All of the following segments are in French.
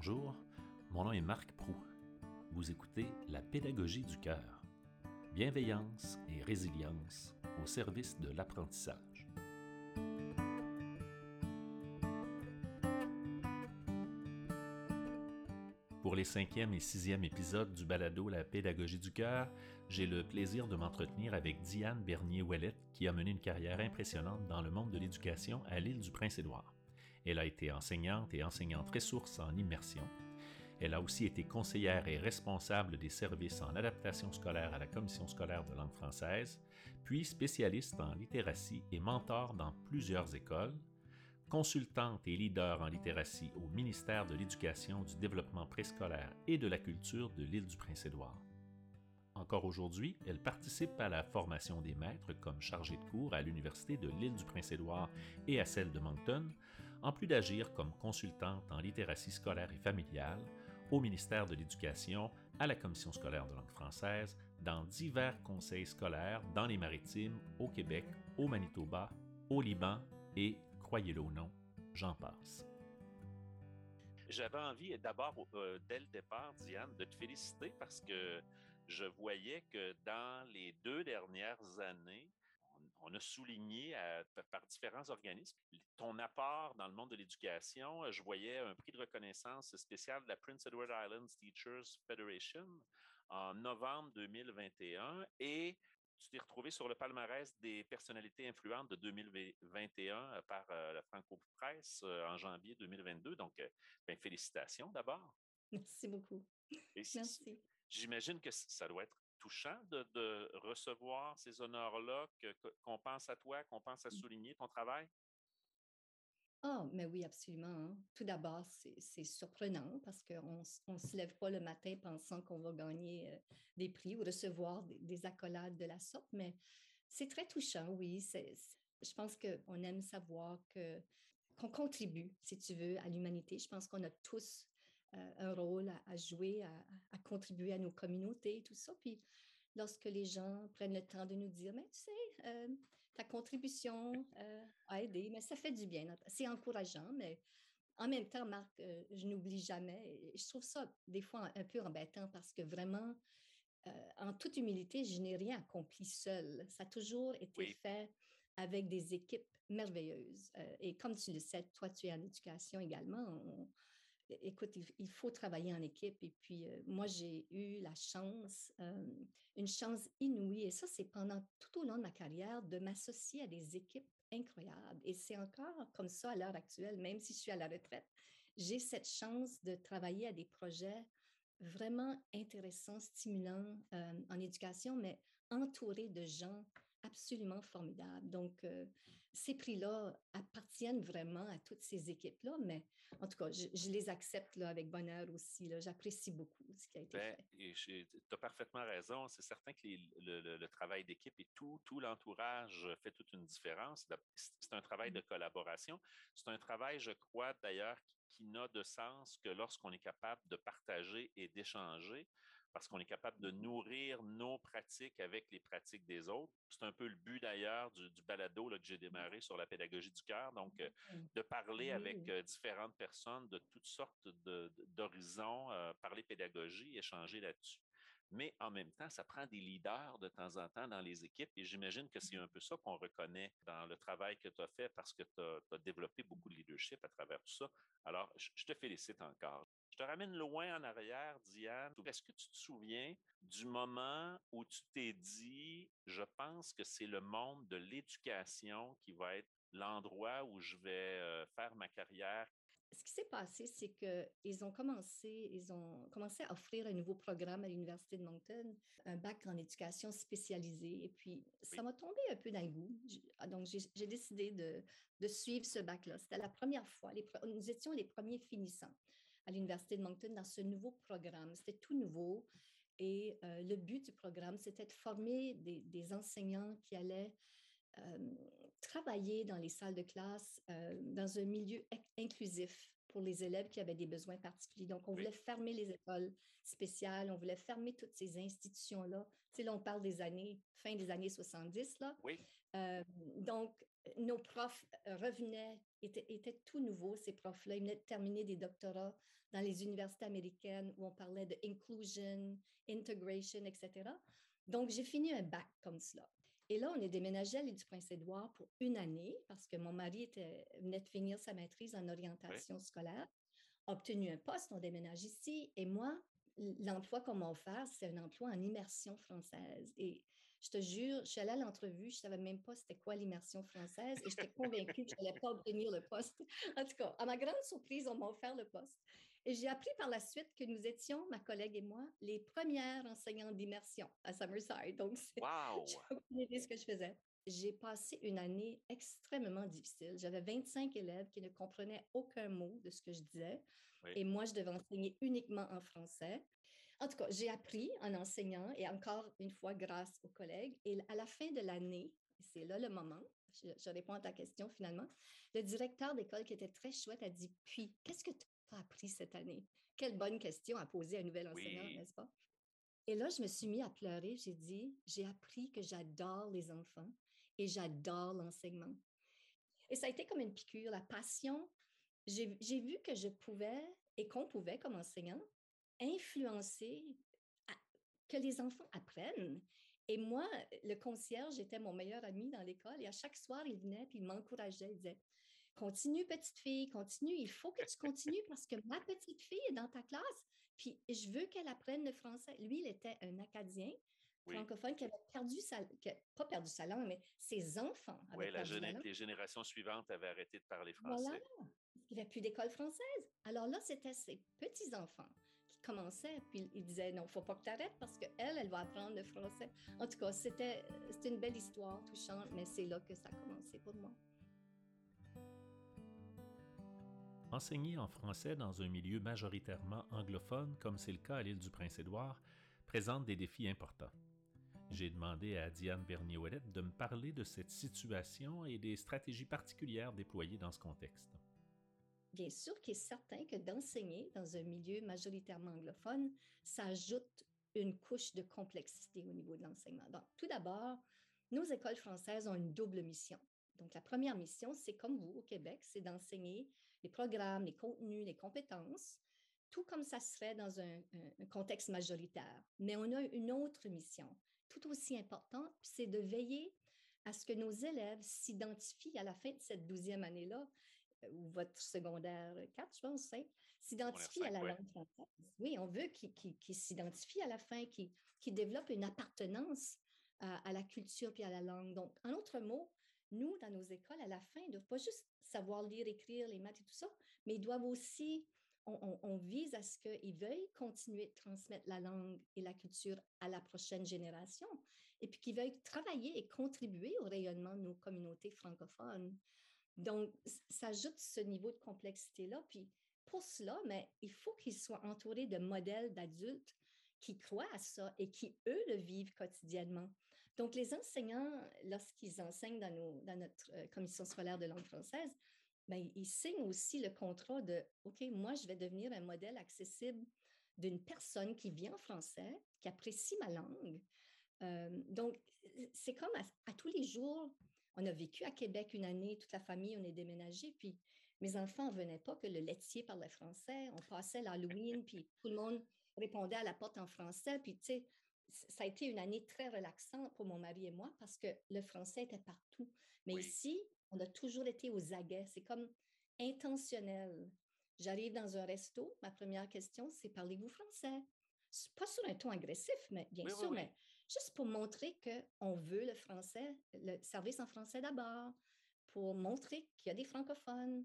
Bonjour, mon nom est Marc Prou. Vous écoutez La pédagogie du cœur. Bienveillance et résilience au service de l'apprentissage. Pour les cinquième et sixième épisodes du balado La pédagogie du cœur, j'ai le plaisir de m'entretenir avec Diane Bernier-Ouellette qui a mené une carrière impressionnante dans le monde de l'éducation à l'île du Prince-Édouard. Elle a été enseignante et enseignante ressource en immersion. Elle a aussi été conseillère et responsable des services en adaptation scolaire à la Commission scolaire de langue française, puis spécialiste en littératie et mentor dans plusieurs écoles, consultante et leader en littératie au ministère de l'Éducation, du Développement préscolaire et de la Culture de l'île du Prince-Édouard. Encore aujourd'hui, elle participe à la formation des maîtres comme chargée de cours à l'Université de l'île du Prince-Édouard et à celle de Moncton, en plus d'agir comme consultante en littératie scolaire et familiale au ministère de l'Éducation, à la Commission scolaire de langue française, dans divers conseils scolaires dans les maritimes, au Québec, au Manitoba, au Liban et, croyez-le ou non, j'en passe. J'avais envie d'abord, euh, dès le départ, Diane, de te féliciter parce que je voyais que dans les deux dernières années, on, a souligné par différents organismes ton apport dans le monde de l'éducation. Je voyais un prix de reconnaissance spécial de la Prince Edward Islands Teachers Federation en novembre 2021 et tu t'es retrouvé sur le palmarès des personnalités influentes de 2021 par euh, la Franco Presse euh, en janvier 2022. Donc, euh, ben, félicitations d'abord. Merci beaucoup. Merci. J'imagine que ça doit être touchant de, recevoir ces honneurs-là, qu'on pense à toi, qu'on pense à mmh. souligner ton travail? Ah, mais oui, absolument. Hein. Tout d'abord, c'est surprenant parce qu'on ne se lève pas le matin pensant qu'on va gagner euh, des prix ou recevoir des, accolades de la sorte, mais c'est très touchant, oui. je pense qu'on aime savoir qu'on contribue, si tu veux, à l'humanité. Je pense qu'on a tous euh, un rôle à, jouer, à, contribuer à nos communautés et tout ça. Puis lorsque les gens prennent le temps de nous dire, mais tu sais, euh, ta contribution euh, a aidé, mais ça fait du bien. C'est encourageant, mais en même temps, Marc, je n'oublie jamais. Je trouve ça des fois un peu embêtant parce que vraiment, en toute humilité, je n'ai rien accompli seul. Ça a toujours été fait avec des équipes merveilleuses. et comme tu le sais, toi, tu es en éducation également. On, écoute, il, faut travailler en équipe. Et puis, euh, moi, j'ai eu la chance, euh, une chance inouïe, et ça, c'est pendant tout au long de ma carrière, de m'associer à des équipes incroyables. Et c'est encore comme ça à l'heure actuelle, même si je suis à la retraite. J'ai cette chance de travailler à des projets vraiment intéressants, stimulants euh, en éducation, mais entourés de gens absolument formidable. Donc, ces prix-là appartiennent vraiment à toutes ces équipes-là, mais en tout cas, je, les accepte là, avec bonheur aussi. J'apprécie beaucoup ce qui a été ben, fait. Tu as parfaitement raison. C'est certain que le, travail d'équipe et tout, tout l'entourage fait toute une différence. C'est un travail de mm. collaboration. C'est un travail, je crois, d'ailleurs, qui n'a de sens que lorsqu'on est capable de partager et d'échanger parce qu'on est capable de nourrir nos pratiques avec les pratiques des autres. C'est un peu le but d'ailleurs du, balado que j'ai démarré sur la pédagogie du cœur, donc euh, de parler avec euh, différentes personnes de toutes sortes d'horizons, euh, parler pédagogie, échanger là-dessus. Mais en même temps, ça prend des leaders de temps en temps dans les équipes et j'imagine que c'est un peu ça qu'on reconnaît dans le travail que tu as fait parce que tu as, développé beaucoup de leadership à travers tout ça. Alors, je te félicite encore. Je te ramène loin en arrière, Diane. Est-ce que tu te souviens du moment où tu t'es dit, je pense que c'est le monde de l'éducation qui va être l'endroit où je vais euh, faire ma carrière. Ce qui s'est passé, c'est qu'ils ont commencé, ils ont commencé à offrir un nouveau programme à l'Université de Moncton, un bac en éducation spécialisée. Et puis, ça m'a tombé un peu d'un goût. Donc, j'ai décidé de, de, suivre ce bac-là. C'était la première fois. Les, nous étions les premiers finissants à l'Université de Moncton dans ce nouveau programme. C'était tout nouveau. Et euh, le but du programme, c'était de former des, enseignants qui allaient euh, travailler dans les salles de classe euh, dans un milieu inclusif pour les élèves qui avaient des besoins particuliers. Donc, on voulait fermer les écoles spéciales, on voulait fermer toutes ces institutions-là. Tu sais, là, on parle des années, fin des années 70, là. Oui. donc, nos profs revenaient, étaient, étaient tout nouveaux, ces profs-là. Ils venaient de terminer des doctorats dans les universités américaines où on parlait de inclusion, integration, etc. Donc, j'ai fini un bac comme cela. Et là, on est déménagé à l'île du Prince-Édouard pour une année parce que mon mari était, venait de finir sa maîtrise en orientation scolaire, obtenu un poste, on déménage ici. Et moi, l'emploi qu'on m'a offert, c'est un emploi en immersion française. Et je te jure, je suis allée à l'entrevue, je ne savais même pas c'était quoi l'immersion française et j'étais convaincue que je n'allais pas obtenir le poste. En tout cas, à ma grande surprise, on m'a offert le poste. Et j'ai appris par la suite que nous étions, ma collègue et moi, les premières enseignantes d'immersion à Summerside. Donc, wow. j'ai ce que je faisais. J'ai passé une année extrêmement difficile. J'avais 25 élèves qui ne comprenaient aucun mot de ce que je disais. Et moi, je devais enseigner uniquement en français. En tout cas, j'ai appris en enseignant et encore une fois grâce aux collègues. Et à la fin de l'année, c'est là le moment, je, je, réponds à ta question finalement, le directeur d'école qui était très chouette a dit, puis, qu'est-ce que tu appris cette année? Quelle bonne question à poser à un nouvel enseignant, n'est-ce pas? Et là, je me suis mis à pleurer. J'ai dit, j'ai appris que j'adore les enfants et j'adore l'enseignement. Et ça a été comme une piqûre, la passion. J'ai vu que je pouvais et qu'on pouvait, comme enseignant, influencer que les enfants apprennent. Et moi, le concierge était mon meilleur ami dans l'école et à chaque soir, il venait et il m'encourageait. Il disait Continue, petite fille, continue. Il faut que tu continues parce que ma petite fille est dans ta classe. Puis je veux qu'elle apprenne le français. Lui, il était un Acadien francophone qui avait perdu sa, qui pas perdu sa langue, mais ses enfants. Oui, la les générations suivantes avaient arrêté de parler français. Voilà. Il n'y avait plus d'école française. Alors là, c'était ses petits-enfants qui commençaient, puis il disait non, il ne faut pas que tu arrêtes parce qu'elle, elle va apprendre le français. En tout cas, c'était une belle histoire touchante, mais c'est là que ça a commencé pour moi. Enseigner en français dans un milieu majoritairement anglophone, comme c'est le cas à l'île du Prince-Édouard, présente des défis importants. J'ai demandé à Diane Bernier-Ouellette de me parler de cette situation et des stratégies particulières déployées dans ce contexte. Bien sûr qu'il est certain que d'enseigner dans un milieu majoritairement anglophone, ça ajoute une couche de complexité au niveau de l'enseignement. Donc, tout d'abord, nos écoles françaises ont une double mission. Donc, la première mission, c'est comme vous au Québec, c'est d'enseigner les programmes, les contenus, les compétences, tout comme ça serait dans un, contexte majoritaire. Mais on a une autre mission, tout aussi importante, c'est de veiller à ce que nos élèves s'identifient à la fin de cette douzième année-là, euh, ou votre secondaire 4, je pense, s'identifient à la langue française. Oui, on veut qu'ils s'identifient à la fin, qu'ils développent une appartenance à, à, la culture puis à la langue. Donc, en autre mot, nous, dans nos écoles, à la fin, ils ne doivent pas juste savoir lire, écrire, les maths et tout ça, mais ils doivent aussi, on, vise à ce qu'ils veuillent continuer de transmettre la langue et la culture à la prochaine génération, et puis qu'ils veuillent travailler et contribuer au rayonnement de nos communautés francophones. Donc, ça ajoute ce niveau de complexité-là. Puis pour cela, mais il faut qu'ils soient entourés de modèles d'adultes qui croient à ça et qui, eux, le vivent quotidiennement. Donc, les enseignants, lorsqu'ils enseignent dans, notre euh, commission scolaire de langue française, bien, ils signent aussi le contrat de OK, moi, je vais devenir un modèle accessible d'une personne qui vit en français, qui apprécie ma langue. Euh, donc, c'est comme à, tous les jours, on a vécu à Québec une année, toute la famille, on est déménagé, puis mes enfants ne venaient pas que le laitier parlait français. On passait l'Halloween, puis tout le monde répondait à la porte en français. Puis, tu sais, ça a été une année très relaxante pour mon mari et moi parce que le français était partout. Mais ici, on a toujours été aux aguets. C'est comme intentionnel. J'arrive dans un resto, ma première question, c'est parlez-vous français? Pas sur un ton agressif, mais bien sûr, mais juste pour montrer qu'on veut le français, le service en français d'abord, pour montrer qu'il y a des francophones.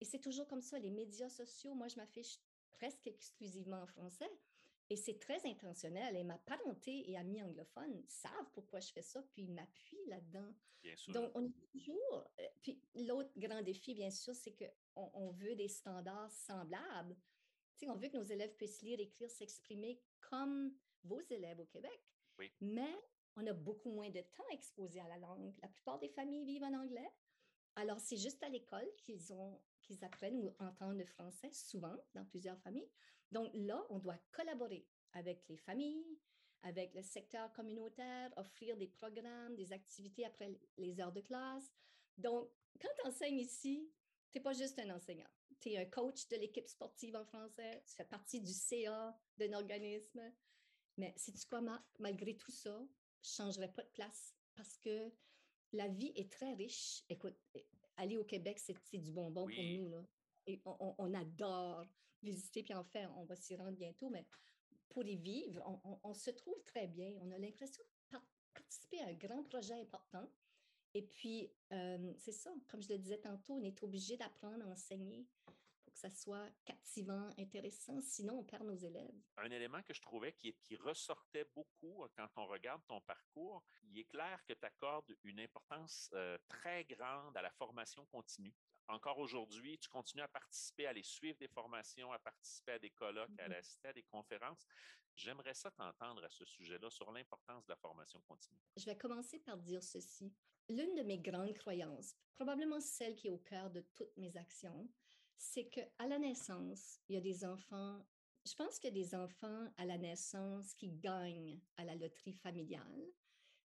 Et c'est toujours comme ça. Les médias sociaux, moi, je m'affiche presque exclusivement en français et c'est très intentionnel. Et ma parenté et amis anglophones savent pourquoi je fais ça, puis ils m'appuient là-dedans. Donc, on est toujours. Euh, puis l'autre grand défi, bien sûr, c'est qu'on on veut des standards semblables. Tu sais, on veut que nos élèves puissent lire, écrire, s'exprimer comme vos élèves au Québec. Mais on a beaucoup moins de temps exposé à la langue. La plupart des familles vivent en anglais. Alors, c'est juste à l'école qu'ils apprennent ou entendent le français, souvent dans plusieurs familles. Donc là, on doit collaborer avec les familles, avec le secteur communautaire, offrir des programmes, des activités après les heures de classe. Donc, quand tu enseignes ici, tu n'es pas juste un enseignant. Tu es un coach de l'équipe sportive en français, tu fais partie du CA d'un organisme. Mais si tu quoi, malgré tout ça, je ne changerai pas de place parce que la vie est très riche. Écoute, aller au Québec, c'est du bonbon pour nous. Là. Et on, adore visiter, puis en fait, on va s'y rendre bientôt, mais pour y vivre, on, se trouve très bien. On a l'impression de participer à un grand projet important. Et puis, euh, c'est ça, comme je le disais tantôt, on est obligé d'apprendre à enseigner ça soit captivant, intéressant, sinon on perd nos élèves. Un élément que je trouvais qui, qui ressortait beaucoup euh, quand on regarde ton parcours, il est clair que tu accordes une importance euh, très grande à la formation continue encore aujourd'hui, tu continues à participer, à aller suivre des formations, à participer à des colloques, à mm-hmm. assister à des conférences. J'aimerais ça t'entendre à ce sujet-là sur l'importance de la formation continue. Je vais commencer par dire ceci. L'une de mes grandes croyances, probablement celle qui est au cœur de toutes mes actions, c'est qu'à la naissance, il y a des enfants, je pense qu'il y a des enfants à la naissance qui gagnent à la loterie familiale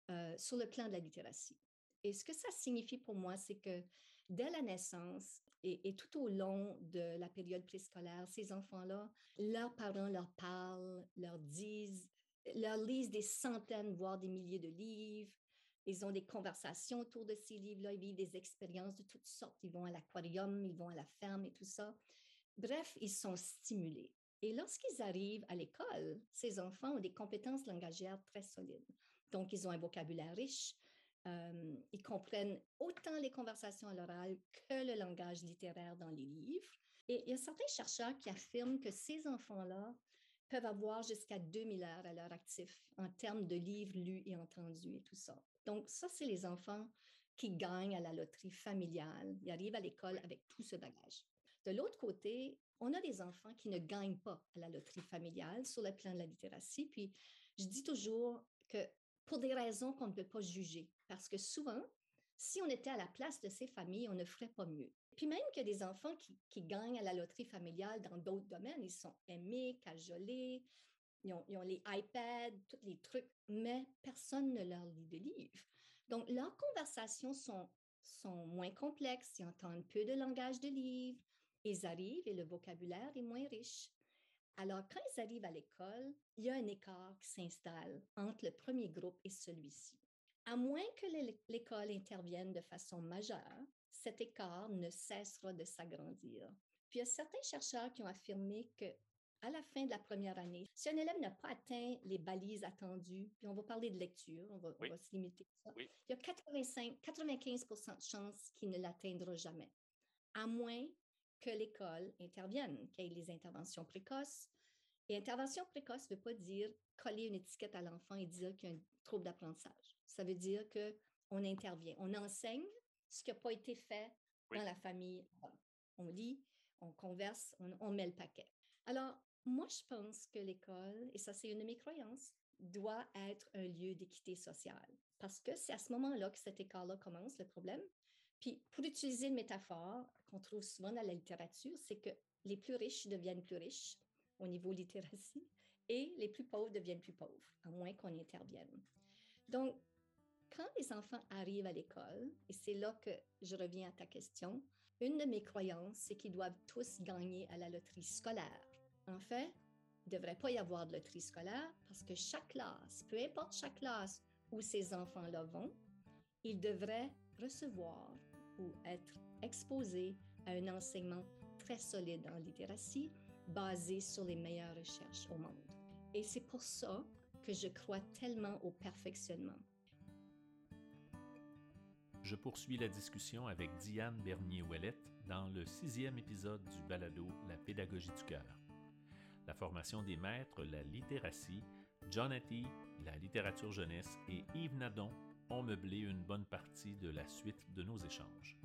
euh, sur le plan de la littératie. Et ce que ça signifie pour moi, c'est que dès la naissance et, tout au long de la période préscolaire, ces enfants-là, leurs parents leur parlent, leur disent, leur lisent des centaines, voire des milliers de livres. Ils ont des conversations autour de ces livres-là, ils vivent des expériences de toutes sortes. Ils vont à l'aquarium, ils vont à la ferme et tout ça. Bref, ils sont stimulés. Et lorsqu'ils arrivent à l'école, ces enfants ont des compétences langagières très solides. Donc, ils ont un vocabulaire riche, euh, ils comprennent autant les conversations à l'oral que le langage littéraire dans les livres. Et il y a certains chercheurs qui affirment que ces enfants-là peuvent avoir jusqu'à 2000 heures à leur actif en termes de livres lus et entendus et tout ça. Donc, ça, c'est les enfants qui gagnent à la loterie familiale. Ils arrivent à l'école avec tout ce bagage. De l'autre côté, on a des enfants qui ne gagnent pas à la loterie familiale sur le plan de la littératie. Puis, je dis toujours que pour des raisons qu'on ne peut pas juger. Parce que souvent, si on était à la place de ces familles, on ne ferait pas mieux. Puis même que des enfants qui, gagnent à la loterie familiale dans d'autres domaines, ils sont aimés, cajolés, ils ont, les iPads, tous les trucs, mais personne ne leur lit de livres. Donc, leurs conversations sont, sont moins complexes, ils entendent peu de langage de livres, ils arrivent et le vocabulaire est moins riche. Alors, quand ils arrivent à l'école, il y a un écart qui s'installe entre le premier groupe et celui-ci. À moins que l'école intervienne de façon majeure, cet écart ne cessera de s'agrandir. Puis il y a certains chercheurs qui ont affirmé que à la fin de la première année, si un élève n'a pas atteint les balises attendues, puis on va parler de lecture, on va, se limiter à ça, il y a 85, 95 de chances qu'il ne l'atteindra jamais, à moins que l'école intervienne, qu'il y ait les interventions précoces. Et intervention précoce ne veut pas dire coller une étiquette à l'enfant et dire qu'il y a un trouble d'apprentissage. Ça veut dire qu'on intervient, on enseigne ce qui n'a pas été fait dans la famille. On lit, on converse, on, met le paquet. Alors, moi, je pense que l'école, et ça c'est une de mes croyances, doit être un lieu d'équité sociale. Parce que c'est à ce moment-là que cet écart-là commence, le problème. Puis, pour utiliser une métaphore qu'on trouve souvent dans la littérature, c'est que les plus riches deviennent plus riches au niveau littératie et les plus pauvres deviennent plus pauvres, à moins qu'on intervienne. Donc, quand les enfants arrivent à l'école, et c'est là que je reviens à ta question, une de mes croyances, c'est qu'ils doivent tous gagner à la loterie scolaire. En fait, il ne devrait pas y avoir de loterie scolaire parce que chaque classe, peu importe chaque classe où ces enfants-là vont, ils devraient recevoir ou être exposés à un enseignement très solide en littératie basé sur les meilleures recherches au monde. Et c'est pour ça que je crois tellement au perfectionnement. Je poursuis la discussion avec Diane Bernier-Ouellette dans le sixième épisode du balado La pédagogie du cœur. La formation des maîtres, la littératie, John Hattie, la littérature jeunesse et Yves Nadon ont meublé une bonne partie de la suite de nos échanges.